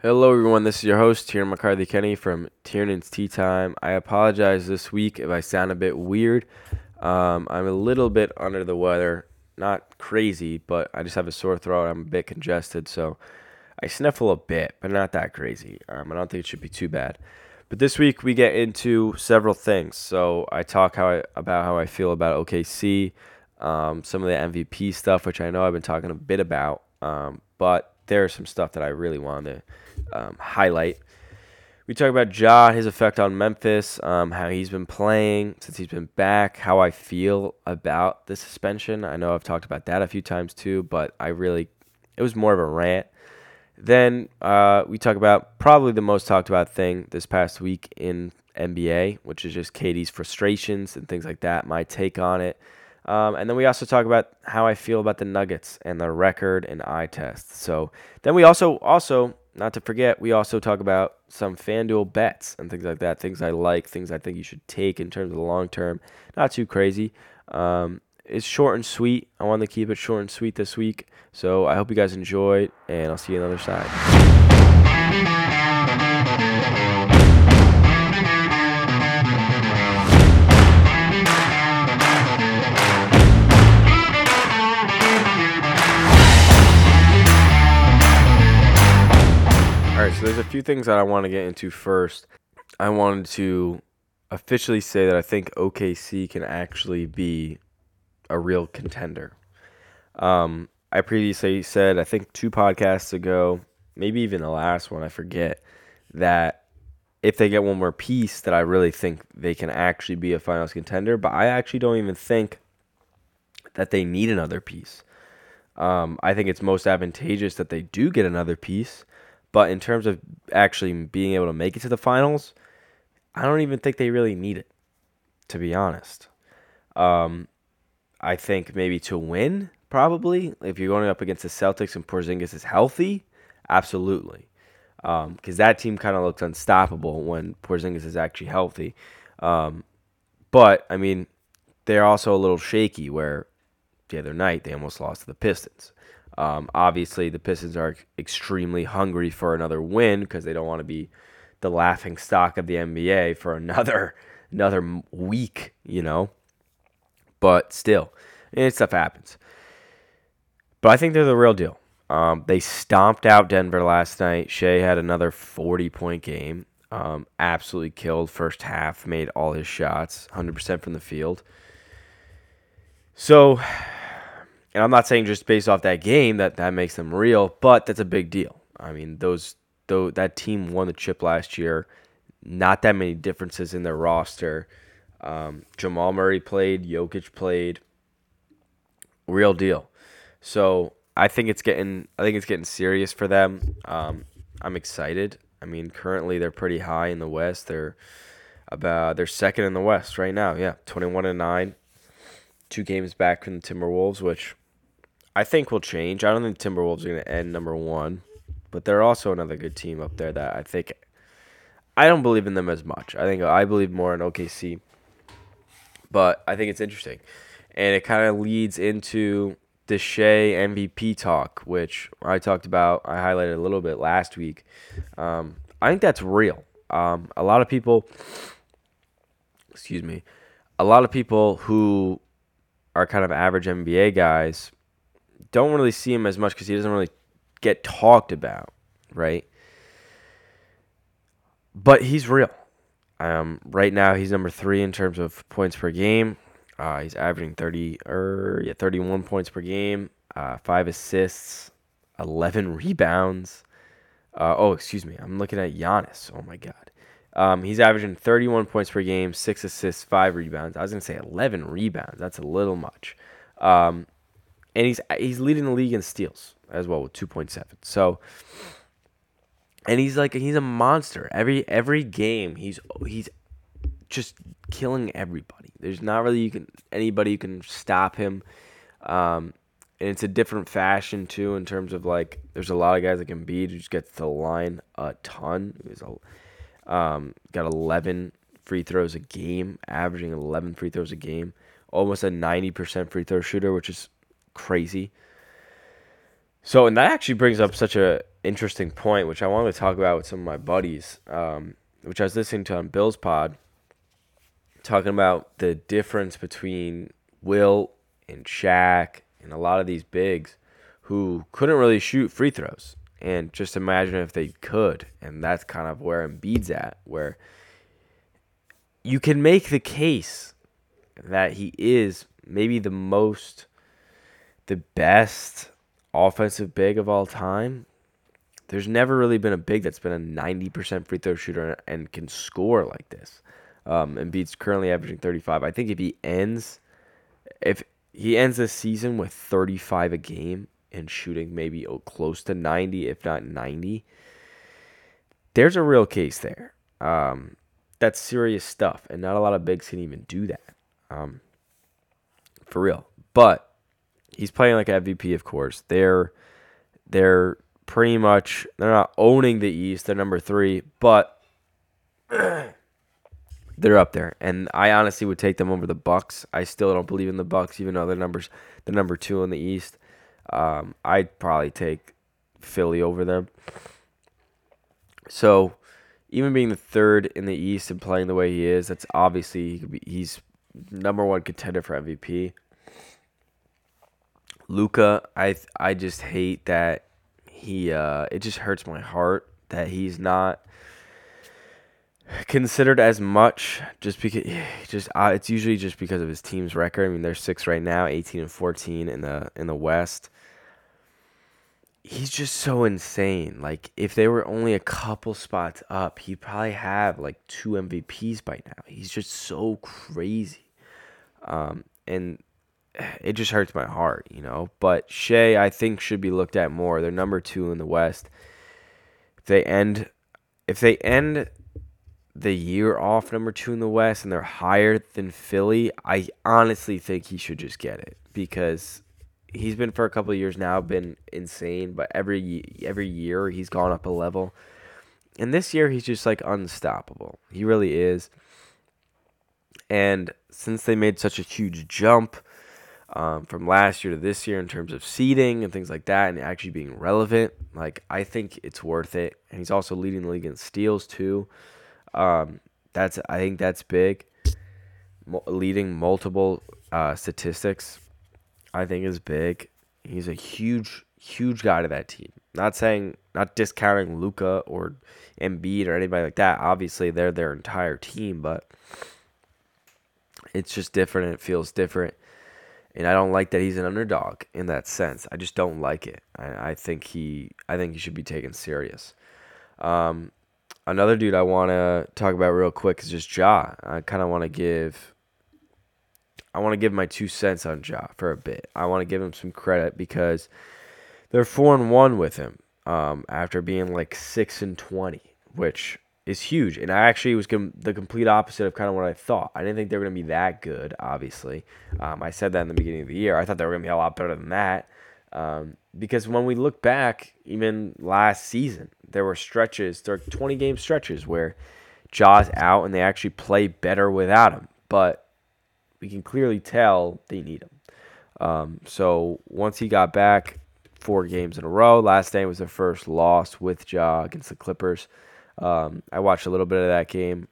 Hello, everyone. This is your host, Tiernan McCarthy Kenny from Tiernan's Tea Time. I apologize this week if I sound a bit weird. Um, I'm a little bit under the weather. Not crazy, but I just have a sore throat. I'm a bit congested, so I sniffle a bit, but not that crazy. Um, I don't think it should be too bad. But this week we get into several things. So I talk how I, about how I feel about OKC, um, some of the MVP stuff, which I know I've been talking a bit about, um, but there's some stuff that I really wanted to um, highlight. We talk about Ja, his effect on Memphis, um, how he's been playing since he's been back, how I feel about the suspension. I know I've talked about that a few times too, but I really, it was more of a rant. Then uh, we talk about probably the most talked about thing this past week in NBA, which is just KD's frustrations and things like that, my take on it. Um, and then we also talk about how I feel about the Nuggets and the record and eye test. So then we also also not to forget we also talk about some FanDuel bets and things like that. Things I like, things I think you should take in terms of the long term. Not too crazy. Um, it's short and sweet. I wanted to keep it short and sweet this week. So I hope you guys enjoyed, and I'll see you on the other side. So there's a few things that I want to get into first. I wanted to officially say that I think OKC can actually be a real contender. Um, I previously said, I think two podcasts ago, maybe even the last one, I forget, that if they get one more piece, that I really think they can actually be a finals contender. But I actually don't even think that they need another piece. Um, I think it's most advantageous that they do get another piece but in terms of actually being able to make it to the finals, I don't even think they really need it, to be honest. Um, I think maybe to win, probably, if you're going up against the Celtics and Porzingis is healthy, absolutely. Because um, that team kind of looks unstoppable when Porzingis is actually healthy. Um, but, I mean, they're also a little shaky where the other night they almost lost to the Pistons. Um, obviously, the Pistons are extremely hungry for another win because they don't want to be the laughing stock of the NBA for another another week, you know. But still, and stuff happens. But I think they're the real deal. Um, they stomped out Denver last night. Shai had another 40 point game. Um, absolutely killed first half, made all his shots, 100% from the field. So and I'm not saying just based off that game that that makes them real, but that's a big deal. I mean, those though that team won the chip last year, not that many differences in their roster. Um, Jamal Murray played, Jokic played, real deal. So I think it's getting I think it's getting serious for them. Um, I'm excited. I mean, currently they're pretty high in the West. They're about they're second in the West right now. Yeah, 21 and nine, two games back from the Timberwolves, which I think will change. I don't think Timberwolves are going to end number one, but they're also another good team up there that I think. I don't believe in them as much. I think I believe more in OKC, but I think it's interesting, and it kind of leads into the Shai MVP talk, which I talked about. I highlighted a little bit last week. Um, I think that's real. Um, a lot of people, excuse me, a lot of people who are kind of average NBA guys don't really see him as much because he doesn't really get talked about, right? But he's real. Um, right now, he's number three in terms of points per game. Uh, he's averaging 30 or er, yeah, 31 points per game, uh, five assists, 11 rebounds. Uh, oh, excuse me. I'm looking at Giannis. Oh my God. Um, he's averaging 31 points per game, six assists, five rebounds. I was gonna say 11 rebounds. That's a little much. Um, and he's he's leading the league in steals as well with 2.7. So and he's like he's a monster. Every every game he's he's just killing everybody. There's not really you can anybody who can stop him. Um, and it's a different fashion too in terms of like there's a lot of guys that can beat who just gets to the line a ton. A, um, got 11 free throws a game, averaging 11 free throws a game, almost a 90% free throw shooter, which is crazy. So, and that actually brings up such a interesting point, which I wanted to talk about with some of my buddies, um, which I was listening to on Bill's pod, talking about the difference between Wilt and Shaq and a lot of these bigs who couldn't really shoot free throws. And just imagine if they could. And that's kind of where Embiid's at, where you can make the case that he is maybe the most, the best offensive big of all time. There's never really been a big that's been a 90% free throw shooter and can score like this. Um, Embiid's currently averaging 35. I think if he ends, if he ends the season with 35 a game, and shooting maybe close to 90, if not 90, there's a real case there. Um, that's serious stuff, and not a lot of bigs can even do that. Um, for real. But he's playing like MVP, of course. They're they're pretty much they're not owning the East. They're number three, but they're up there. And I honestly would take them over the Bucks. I still don't believe in the Bucks, even though they're numbers the number two in the East. Um, I'd probably take Philly over them. So, even being the third in the East and playing the way he is, that's obviously he he's number one contender for MVP. Luka, I I just hate that he. Uh, it just hurts my heart that he's not considered as much just because just uh, it's usually just because of his team's record. I mean, they're six right now, 18 and 14 in the in the West he's just so insane. Like if they were only a couple spots up, he'd probably have like two MVPs by now. He's just so crazy. Um, and it just hurts my heart, you know. But Shai, I think, should be looked at more. They're number two in the West. If they end, if they end the year off number two in the West and they're higher than Philly, I honestly think he should just get it because he's been for a couple of years now been insane, but every every year he's gone up a level. And this year he's just like unstoppable. He really is. And since they made such a huge jump um, from last year to this year in terms of seeding and things like that, and actually being relevant, like I think it's worth it. And he's also leading the league in steals too. Um, that's I think that's big. Mo- leading multiple uh, statistics I think is big. He's a huge, huge guy to that team. Not saying, not discounting Luka or Embiid or anybody like that. Obviously, they're their entire team, but it's just different it feels different. And I don't like that he's an underdog in that sense. I just don't like it. I, I think he, I think he should be taken serious. Um, another dude I want to talk about real quick is just Ja. I kind of want to give I want to give my two cents on Ja for a bit. I want to give him some credit because they're four and one with him um, after being like six and twenty, which is huge. And I actually was com- the complete opposite of kind of what I thought. I didn't think they were going to be that good. Obviously, um, I said that in the beginning of the year. I thought they were going to be a lot better than that. Um, because when we look back, even last season, there were stretches, there were 20 game stretches where Ja's out and they actually play better without him. But we can clearly tell they need him. Um, so once he got back, four games in a row. Last day was their first loss with Ja against the Clippers. Um, I watched a little bit of that game.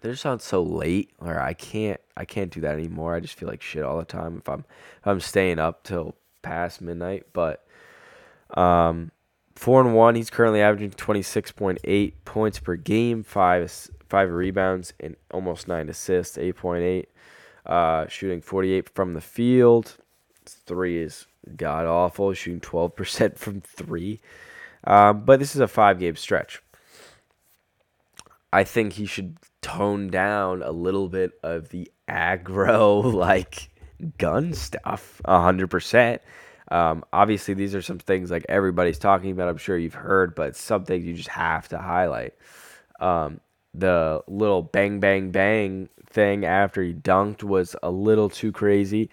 They just sound so late, or I can't, I can't do that anymore. I just feel like shit all the time if I'm, if I'm staying up till past midnight. But, um, four and one. He's currently averaging twenty six point eight points per game, five five rebounds, and almost nine assists, eight point eight. Uh, shooting 48 from the field. Three is god awful. Shooting 12% from three. Um, but this is a five game stretch. I think he should tone down a little bit of the aggro, like gun stuff, 100%. Um, obviously, these are some things like everybody's talking about. I'm sure you've heard, but some things you just have to highlight. Um, the little bang, bang, bang thing after he dunked was a little too crazy.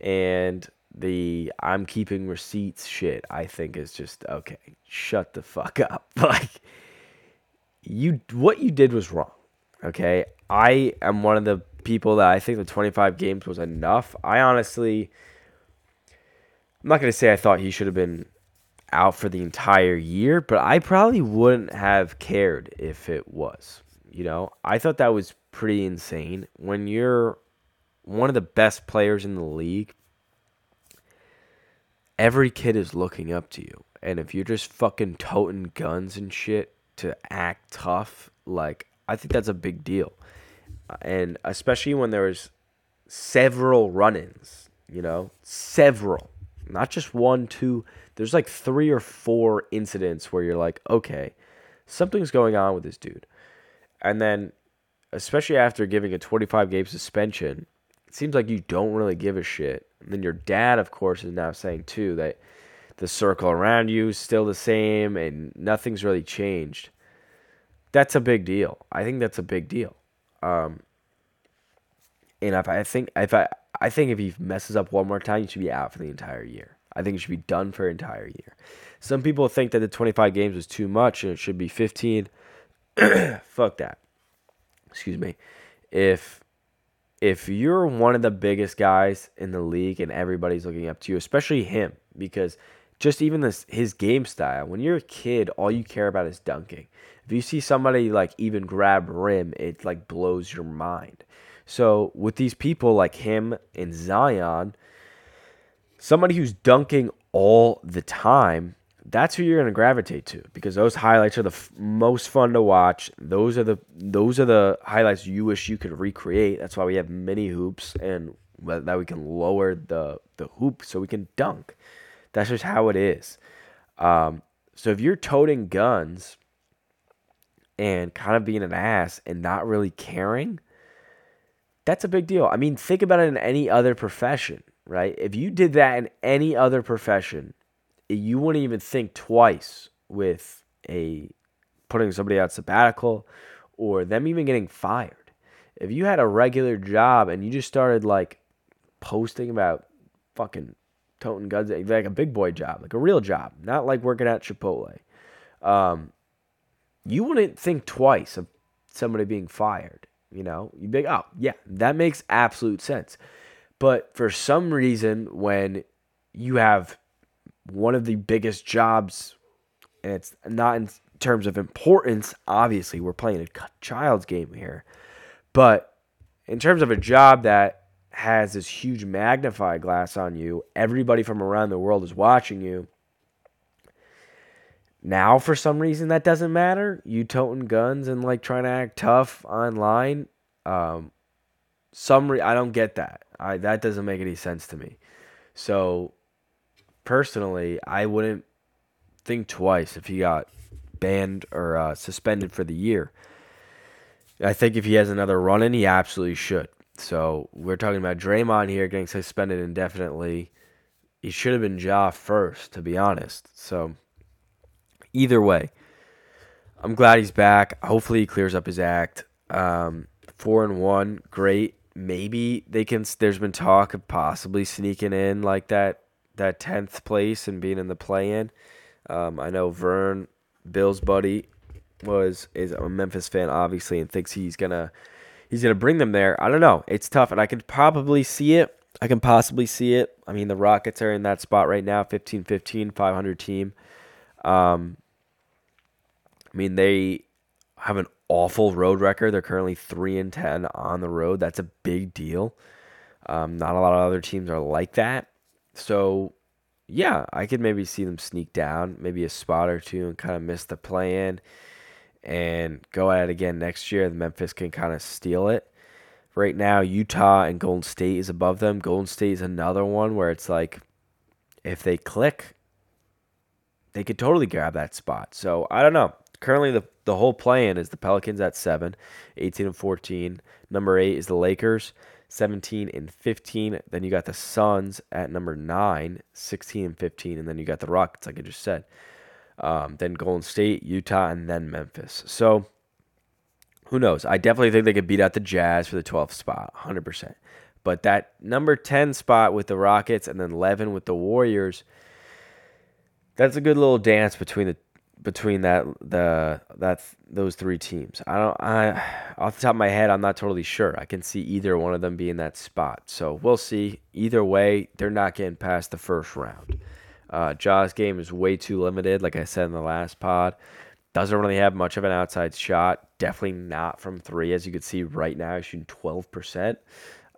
And the I'm keeping receipts shit, I think is just okay. Shut the fuck up. Like you what you did was wrong. Okay? I am one of the people that I think the 25 games was enough. I honestly I'm not going to say I thought he should have been out for the entire year, but I probably wouldn't have cared if it was. You know, I thought that was pretty insane. When you're one of the best players in the league, every kid is looking up to you. And if you're just fucking toting guns and shit to act tough, like, I think that's a big deal. And especially when there's several run ins, you know, several, not just one, two. There's like three or four incidents where you're like, okay, something's going on with this dude. And then, especially after giving a 25 game suspension, it seems like you don't really give a shit. And then your dad, of course, is now saying too that the circle around you is still the same and nothing's really changed. That's a big deal. I think that's a big deal. Um, and if I think if I I think if he messes up one more time, he should be out for the entire year. I think it should be done for an entire year. Some people think that the 25 games was too much and it should be 15. Fuck that. Excuse me. If if you're one of the biggest guys in the league and everybody's looking up to you, especially him, because just even this his game style, when you're a kid, all you care about is dunking. If you see somebody like even grab rim, it like blows your mind. So with these people like him and Zion, somebody who's dunking all the time, that's who you're going to gravitate to because those highlights are the f- most fun to watch. Those are the those are the highlights you wish you could recreate. That's why we have mini hoops and that we can lower the the hoop so we can dunk. That's just how it is. Um, so if you're toting guns and kind of being an ass and not really caring, that's a big deal. I mean, think about it in any other profession, right? If you did that in any other profession, you wouldn't even think twice with a putting somebody out sabbatical or them even getting fired. If you had a regular job and you just started like posting about fucking toting guns, like a big boy job, like a real job, not like working at Chipotle, um, you wouldn't think twice of somebody being fired. You know, you big, oh, yeah, that makes absolute sense. But for some reason, when you have one of the biggest jobs, and it's not in terms of importance, obviously, we're playing a child's game here, but in terms of a job that has this huge magnify glass on you, everybody from around the world is watching you. Now, for some reason, that doesn't matter. You toting guns and like trying to act tough online. Um, some re- I don't get that. I that doesn't make any sense to me. So, personally, I wouldn't think twice if he got banned or uh, suspended for the year. I think if he has another run in, he absolutely should. So we're talking about Draymond here getting suspended indefinitely. He should have been Ja first, to be honest. So either way, I'm glad he's back. Hopefully, he clears up his act. Um, four and one, great. Maybe they can. There's been talk of possibly sneaking in like that that tenth place and being in the play-in. Um, I know Vern, Bill's buddy, was is a Memphis fan, obviously, and thinks he's gonna he's gonna bring them there. I don't know. It's tough, and I could probably see it. I can possibly see it. I mean, the Rockets are in that spot right now, 15-15, 500 team. Um, I mean, they have an awful road record. They're currently three and ten on the road. That's a big deal. Um, not a lot of other teams are like that. So, yeah, I could maybe see them sneak down, maybe a spot or two, and kind of miss the play in, and go at it again next year. The Memphis can kind of steal it. Right now, Utah and Golden State is above them. Golden State is another one where it's like, if they click, they could totally grab that spot. So I don't know. Currently, the the whole plan is the Pelicans at 7, 18 and 14. Number 8 is the Lakers, 17 and 15. Then you got the Suns at number 9, 16 and 15. And then you got the Rockets, like I just said. Um, then Golden State, Utah, and then Memphis. So who knows? I definitely think they could beat out the Jazz for the 12th spot, 100%. But that number 10 spot with the Rockets and then 11 with the Warriors, that's a good little dance between the between that the that those three teams. I don't I off the top of my head I'm not totally sure. I can see either one of them be in that spot. So we'll see. Either way, they're not getting past the first round. Uh, Ja's game is way too limited, like I said in the last pod. Doesn't really have much of an outside shot. Definitely not from three, as you can see right now. Shooting 12%.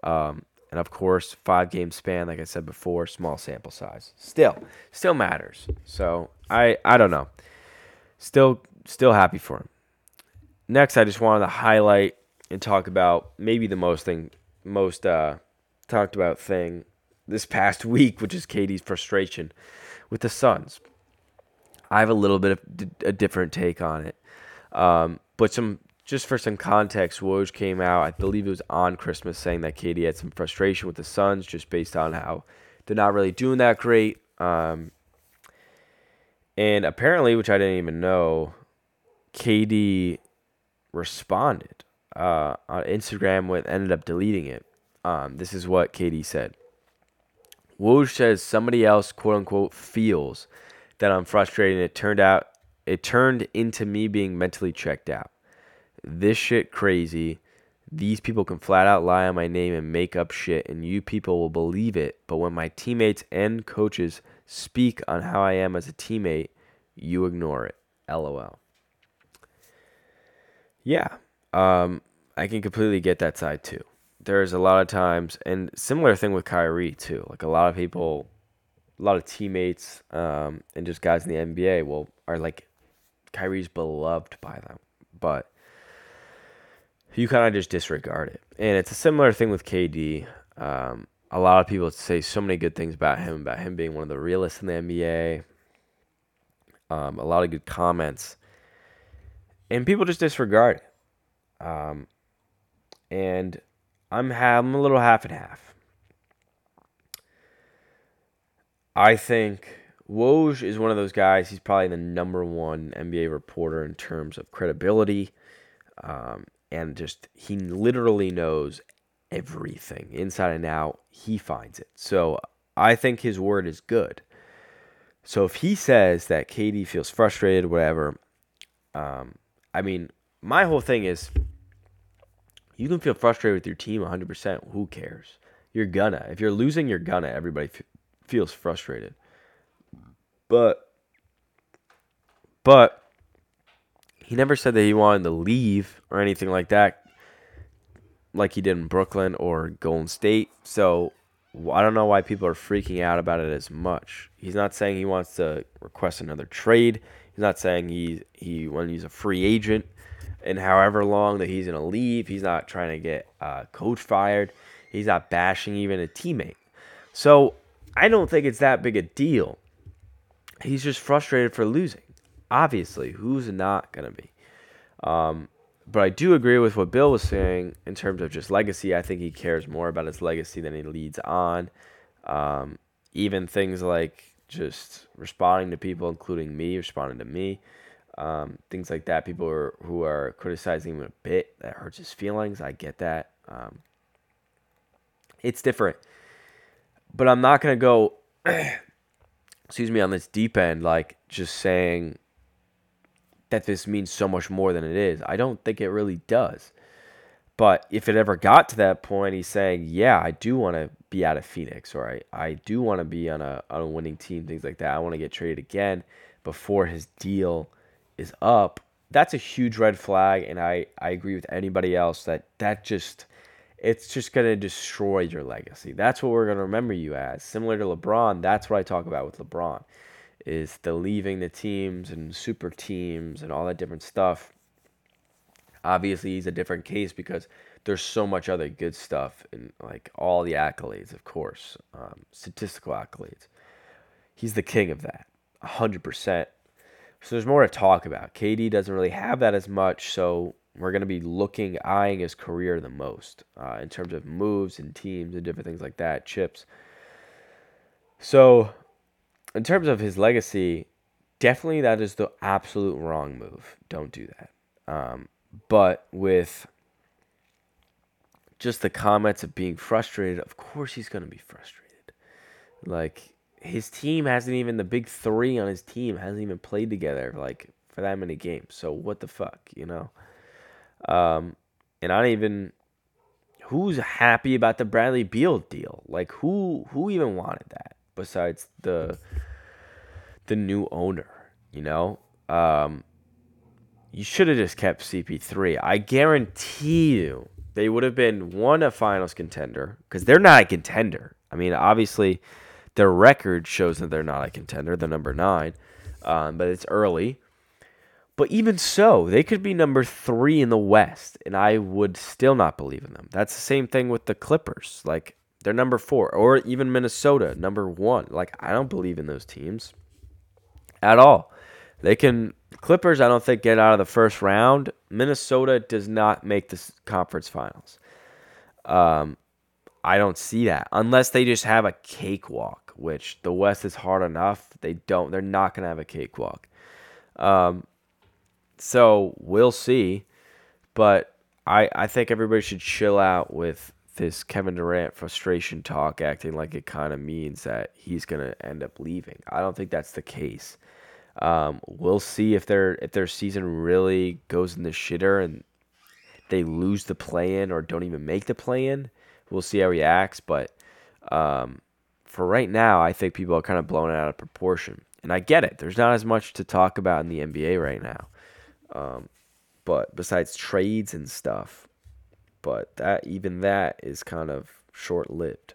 Um, and of course, five game span, like I said before, small sample size. Still, still matters. So I, I don't know. Still, still happy for him. Next, I just wanted to highlight and talk about maybe the most thing, most uh, talked about thing this past week, which is KD's frustration with the Suns. I have a little bit of a different take on it, um, but some just for some context, Woj came out, I believe it was on Christmas, saying that Katie had some frustration with the Suns just based on how they're not really doing that great. Um, and apparently, which I didn't even know, KD responded uh, on Instagram with ended up deleting it. Um, this is what KD said. Woj says somebody else, quote unquote, feels that I'm frustrated. And it turned out, it turned into me being mentally checked out this shit crazy. These people can flat out lie on my name and make up shit, and you people will believe it. But when my teammates and coaches speak on how I am as a teammate, you ignore it. LOL. Yeah, um, I can completely get that side too. There's a lot of times, and similar thing with Kyrie too. Like a lot of people, a lot of teammates, um, and just guys in the NBA will are like Kyrie's beloved by them, but you kind of just disregard it. And it's a similar thing with KD. Um, a lot of people say so many good things about him, about him being one of the realists in the NBA. Um, a lot of good comments. And people just disregard it. Um, and I'm, ha- I'm a little half and half. I think Woj is one of those guys. He's probably the number one NBA reporter in terms of credibility. Um, and just he literally knows everything inside and out. He finds it. So I think his word is good. So if he says that KD feels frustrated, whatever, um, I mean, my whole thing is you can feel frustrated with your team 100%. Who cares? You're gonna. If you're losing, you're gonna. Everybody f- feels frustrated. But, but he never said that he wanted to leave or anything like that, like he did in Brooklyn or Golden State. So I don't know why people are freaking out about it as much. He's not saying he wants to request another trade. He's not saying he he when he's a free agent and however long that he's gonna leave. He's not trying to get uh, coach fired. He's not bashing even a teammate. So I don't think it's that big a deal. He's just frustrated for losing. Obviously, who's not to be? Um, but I do agree with what Bill was saying in terms of just legacy. I think he cares more about his legacy than he leads on. Um, even things like just responding to people, including me, responding to me, um, things like that. People are, who are criticizing him a bit that hurts his feelings. I get that. Um, it's different, but I'm not gonna go. excuse me on this deep end, like just saying that this means so much more than it is. I don't think it really does. But if it ever got to that point, he's saying, "Yeah, I do want to be out of Phoenix, or I, I do want to be on a on a winning team, things like that. I want to get traded again before his deal is up." That's a huge red flag, and I I agree with anybody else that that just it's just gonna destroy your legacy. That's what we're gonna remember you as. Similar to LeBron, that's what I talk about with LeBron is the leaving the teams and super teams and all that different stuff. Obviously, he's a different case because there's so much other good stuff and like all the accolades, of course, um, statistical accolades. He's the king of that, 100%. So there's more to talk about. KD doesn't really have that as much, so we're going to be looking, eyeing his career the most uh, in terms of moves and teams and different things like that, chips. So in terms of his legacy, definitely that is the absolute wrong move. Don't do that. Um, but with just the comments of being frustrated, of course he's going to be frustrated. Like his team hasn't even the big three on his team hasn't even played together like for that many games. So what the fuck, you know? Um, and I don't even who's happy about the Bradley Beal deal. Like who who even wanted that besides the the new owner. You know, um, you should have just kept CP3. I guarantee you they would have been one a finals contender because they're not a contender. I mean, obviously, their record shows that they're not a contender. They're number nine, um, but it's early. But even so, they could be number three in the West, and I would still not believe in them. That's the same thing with the Clippers. Like, they're number four, or even Minnesota, number one. Like, I don't believe in those teams at all. They can, Clippers, I don't think, get out of the first round. Minnesota does not make the conference finals. Um, I don't see that unless they just have a cakewalk, which the West is hard enough. They don't, they're not going to have a cakewalk. Um, so we'll see. But I, I think everybody should chill out with this Kevin Durant frustration talk, acting like it kind of means that he's going to end up leaving. I don't think that's the case. Um, we'll see if their if their season really goes in the shitter and they lose the play in or don't even make the play in. We'll see how he acts, but um, for right now, I think people are kind of blown out of proportion, and I get it. There's not as much to talk about in the NBA right now. Um, but besides trades and stuff, but that even that is kind of short lived.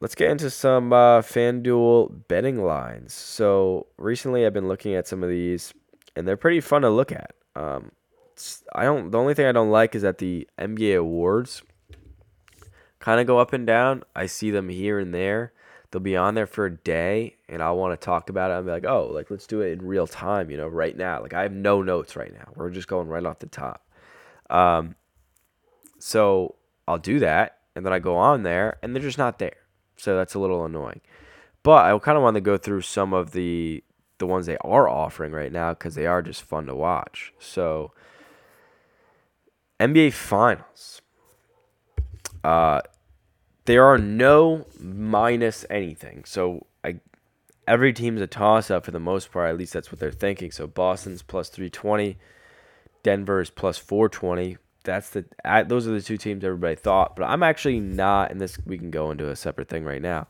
Let's get into some uh, FanDuel betting lines. So recently, I've been looking at some of these, and they're pretty fun to look at. Um, I don't. The only thing I don't like is that the NBA awards kind of go up and down. I see them here and there, they'll be on there for a day and I'll want to talk about it. I'm like, oh, like let's do it in real time, you know, right now. Like I have no notes right now. We're just going right off the top. Um, so I'll do that and then I go on there and they're just not there. So that's a little annoying. But I kind of want to go through some of the the ones they are offering right now because they are just fun to watch. So NBA Finals. Uh, there are no minus anything. So I every team's a toss up for the most part. At least that's what they're thinking. So Boston's plus 320, Denver's plus 420. That's the I, those are the two teams everybody thought. But I'm actually not, and this we can go into a separate thing right now.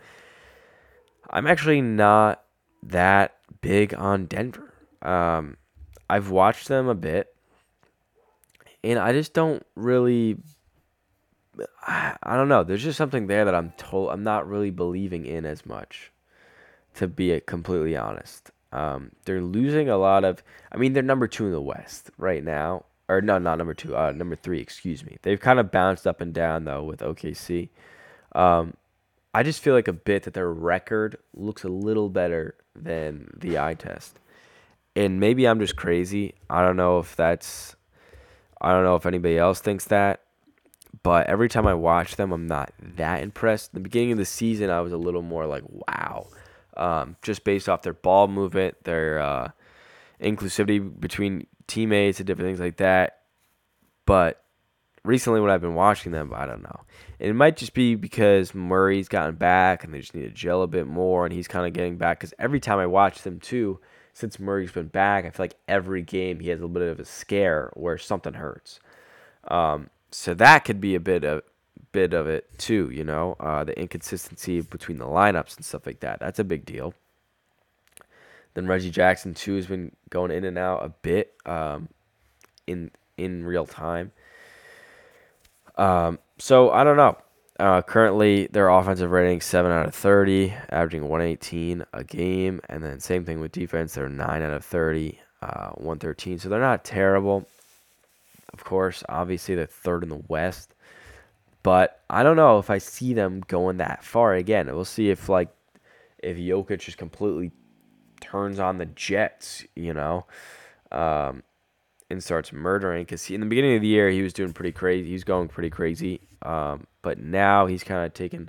I'm actually not that big on Denver. Um, I've watched them a bit, and I just don't really I, I don't know. There's just something there that I'm told I'm not really believing in as much. To be completely honest, um, they're losing a lot of. I mean, they're number two in the West right now, or no, not number two, uh, number three. Excuse me. They've kind of bounced up and down though with OKC. Um, I just feel like a bit that their record looks a little better than the eye test, and maybe I'm just crazy. I don't know if that's. I don't know if anybody else thinks that but every time I watch them, I'm not that impressed. the beginning of the season, I was a little more like, wow, um, just based off their ball movement, their uh, inclusivity between teammates and different things like that. But recently, when I've been watching them, I don't know. And it might just be because Murray's gotten back and they just need to gel a bit more, and he's kind of getting back. Because every time I watch them too, since Murray's been back, I feel like every game he has a little bit of a scare where something hurts. Um, so that could be a bit of bit of it too. You know, uh, the inconsistency between the lineups and stuff like that. That's a big deal. Then Reggie Jackson too has been going in and out a bit um, in in real time. Um, so I don't know. Uh, currently, their offensive rating seven out of thirty, averaging one eighteen a game, and then same thing with defense. They're nine out of thirty, uh, one thirteen. So they're not terrible of course. Obviously, they're third in the West. But I don't know if I see them going that far again. We'll see if like if Jokic just completely turns on the Jets, you know, um, and starts murdering. Because in the beginning of the year, he was doing pretty crazy. He was going pretty crazy. Um, but now he's kind of taken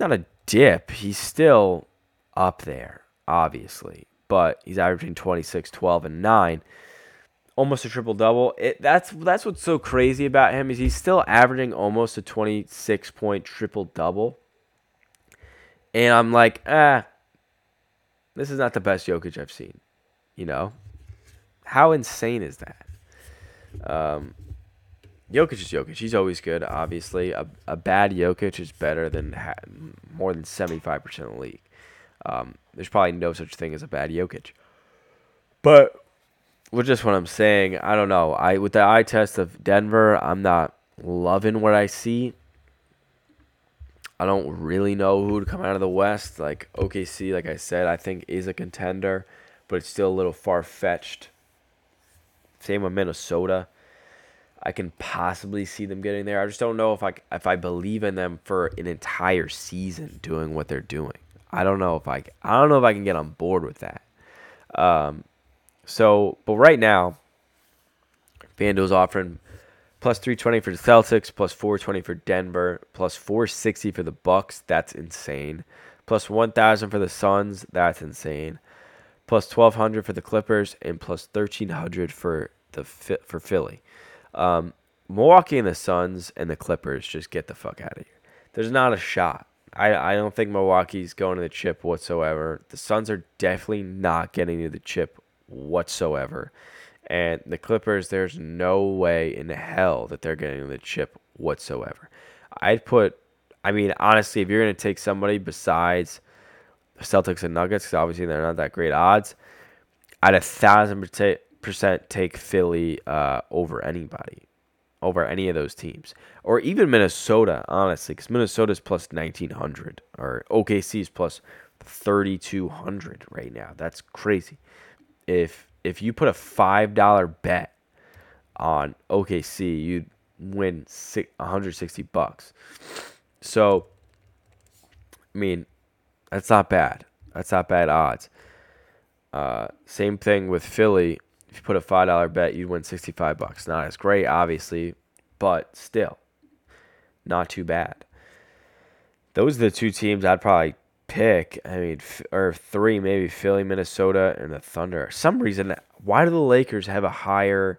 not a dip. He's still up there, obviously. But he's averaging 26, 12, and 9 almost a triple double. It that's that's what's so crazy about him is he's still averaging almost a 26 point triple double. And I'm like, ah, this is not the best Jokic I've seen. You know, how insane is that? Um, Jokic is Jokic. He's always good. Obviously, a, a bad Jokic is better than ha- more than 75% of the league. Um, there's probably no such thing as a bad Jokic. But with just what I'm saying, I don't know. I with the eye test of Denver, I'm not loving what I see. I don't really know who to come out of the West. Like OKC, like I said, I think is a contender, but it's still a little far fetched. Same with Minnesota. I can possibly see them getting there. I just don't know if I if I believe in them for an entire season doing what they're doing. I don't know if I I don't know if I can get on board with that. Um, so, but right now, FanDuel's offering plus 320 for the Celtics, plus 420 for Denver, plus 460 for the Bucks. That's insane. Plus 1,000 for the Suns. That's insane. Plus 1,200 for the Clippers and plus 1,300 for the for Philly. Um, Milwaukee and the Suns and the Clippers just get the fuck out of here. There's not a shot. I, I don't think Milwaukee's going to the chip whatsoever. The Suns are definitely not getting to the chip whatsoever. And the Clippers, there's no way in hell that they're getting the chip whatsoever. I'd put, I mean, honestly, if you're going to take somebody besides the Celtics and Nuggets, because obviously they're not that great odds, I'd a thousand percent take Philly uh, over anybody, over any of those teams, or even Minnesota, honestly, because Minnesota's plus 1900 or OKC's plus 3200 right now. That's crazy. If if you put a five dollar bet on OKC, you'd win 160 bucks. So, I mean, that's not bad. That's not bad odds. Uh, same thing with Philly. If you put a five dollar bet, you'd win 65 bucks. Not as great, obviously, but still, not too bad. Those are the two teams I'd probably pick. I mean, or three maybe Philly, Minnesota, and the Thunder. Some reason, why do the Lakers have a higher?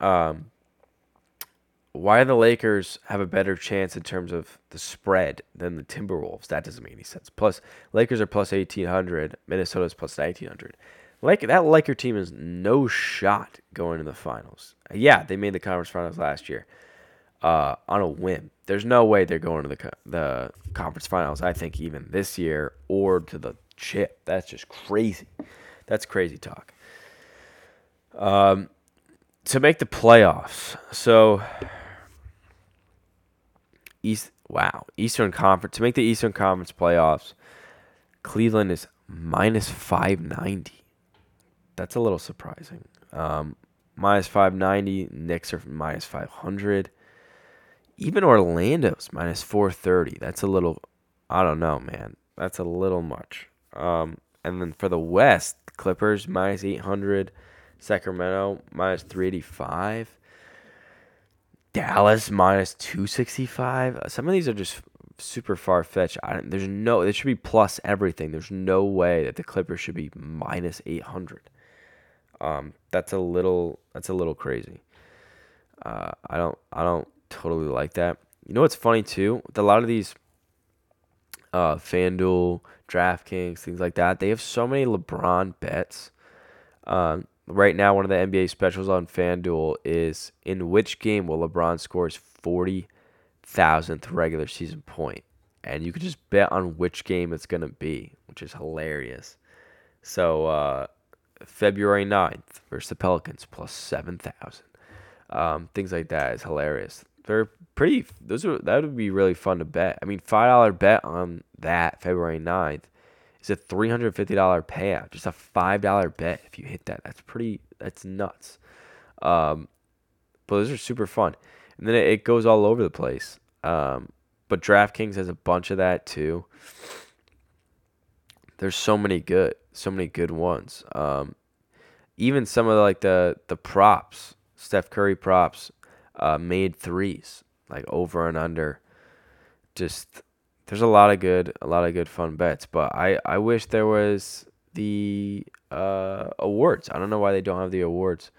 Um, why do the Lakers have a better chance in terms of the spread than the Timberwolves? That doesn't make any sense. Plus, Lakers are plus eighteen hundred. Minnesota's plus nineteen hundred. Like that Laker team is no shot going to the finals. Yeah, they made the conference finals last year uh, on a whim. There's no way they're going to the the conference finals. I think even this year or to the chip. That's just crazy. That's crazy talk. Um, to make the playoffs, so East. Wow, Eastern Conference to make the Eastern Conference playoffs, Cleveland is minus five ninety. That's a little surprising. Um, minus five ninety. Knicks are minus five hundred. Even Orlando's minus 430. That's a little, I don't know, man. That's a little much. Um, and then for the West, Clippers minus 800, Sacramento minus 385, Dallas minus 265. Some of these are just super far fetched. There's no, it should be plus everything. There's no way that the Clippers should be minus 800. Um, that's a little, that's a little crazy. Uh, I don't, I don't totally like that. You know what's funny too? A lot of these uh, FanDuel, DraftKings, things like that, they have so many LeBron bets. Um, right now, one of the NBA specials on FanDuel is in which game will LeBron score his 40,000th regular season point? And you could just bet on which game it's going to be, which is hilarious. So, uh, February 9th versus the Pelicans plus 7,000. Um, things like that is hilarious. They're pretty. Those are that would be really fun to bet. I mean, five dollar bet on that February 9th is a three hundred fifty dollar payout. Just a five dollar bet if you hit that. That's pretty. That's nuts. Um, but those are super fun, and then it, it goes all over the place. Um, but DraftKings has a bunch of that too. There's so many good, so many good ones. Um, even some of the, like the the props, Steph Curry props uh, made threes, like over and under. Just there's a lot of good, a lot of good fun bets. But I I wish there was the uh, awards. I don't know why they don't have the awards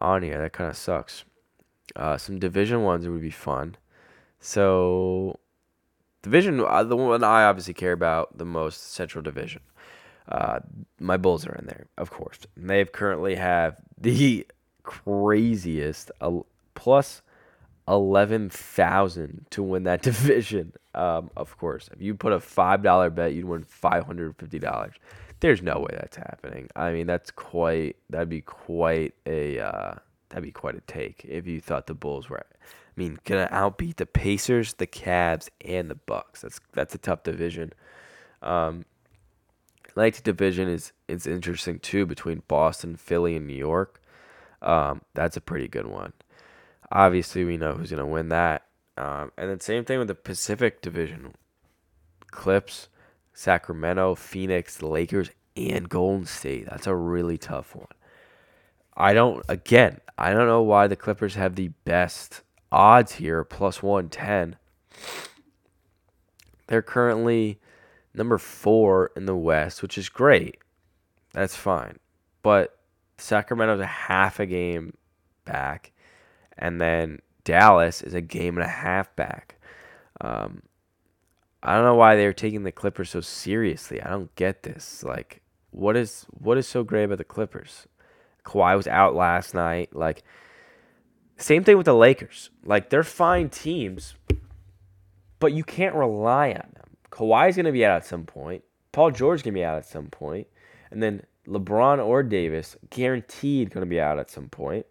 on here. That kind of sucks. Uh, some division ones would be fun. So division, uh, the one I obviously care about the most, Central Division. Uh, my Bulls are in there, of course. They currently have the craziest plus eleven thousand to win that division. Um, of course, if you put a five dollar bet, you'd win five hundred fifty dollars. There's no way that's happening. I mean, that's quite. That'd be quite a. Uh, that'd be quite a take if you thought the Bulls were. I mean, gonna outbeat the Pacers, the Cavs, and the Bucks. That's that's a tough division. Um, Atlantic Division is is interesting too between Boston, Philly, and New York. Um, that's a pretty good one. Obviously, we know who's gonna win that. Um, and then same thing with the Pacific Division. Clips, Sacramento, Phoenix, Lakers, and Golden State. That's a really tough one. I don't again, I don't know why the Clippers have the best odds here, plus 110. They're currently number four in the West, which is great. That's fine. But Sacramento's a half a game back, and then Dallas is a game and a half back. Um, I don't know why they're taking the Clippers so seriously. I don't get this. Like, what is what is so great about the Clippers? Kawhi was out last night. Like, same thing with the Lakers. Like, they're fine teams, but you can't rely on them. Kawhi's going to be out at some point. Paul George going to be out at some point. And then LeBron or Davis, guaranteed going to be out at some point.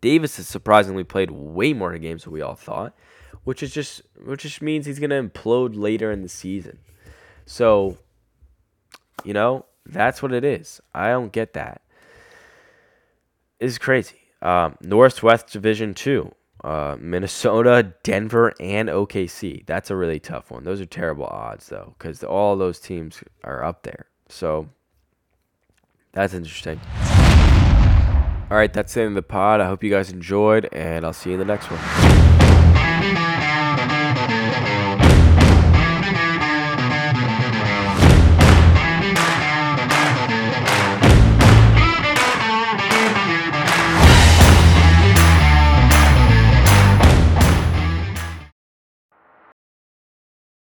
Davis has surprisingly played way more games than we all thought, which is just which just means he's to implode later in the season. So, you know, that's what it is. I don't get that. It's crazy. Um, Northwest Division 2. Uh, Minnesota, Denver, and OKC. That's a really tough one. Those are terrible odds, though, because all those teams are up there. So that's interesting. All right, that's it in the pod. I hope you guys enjoyed, and I'll see you in the next one.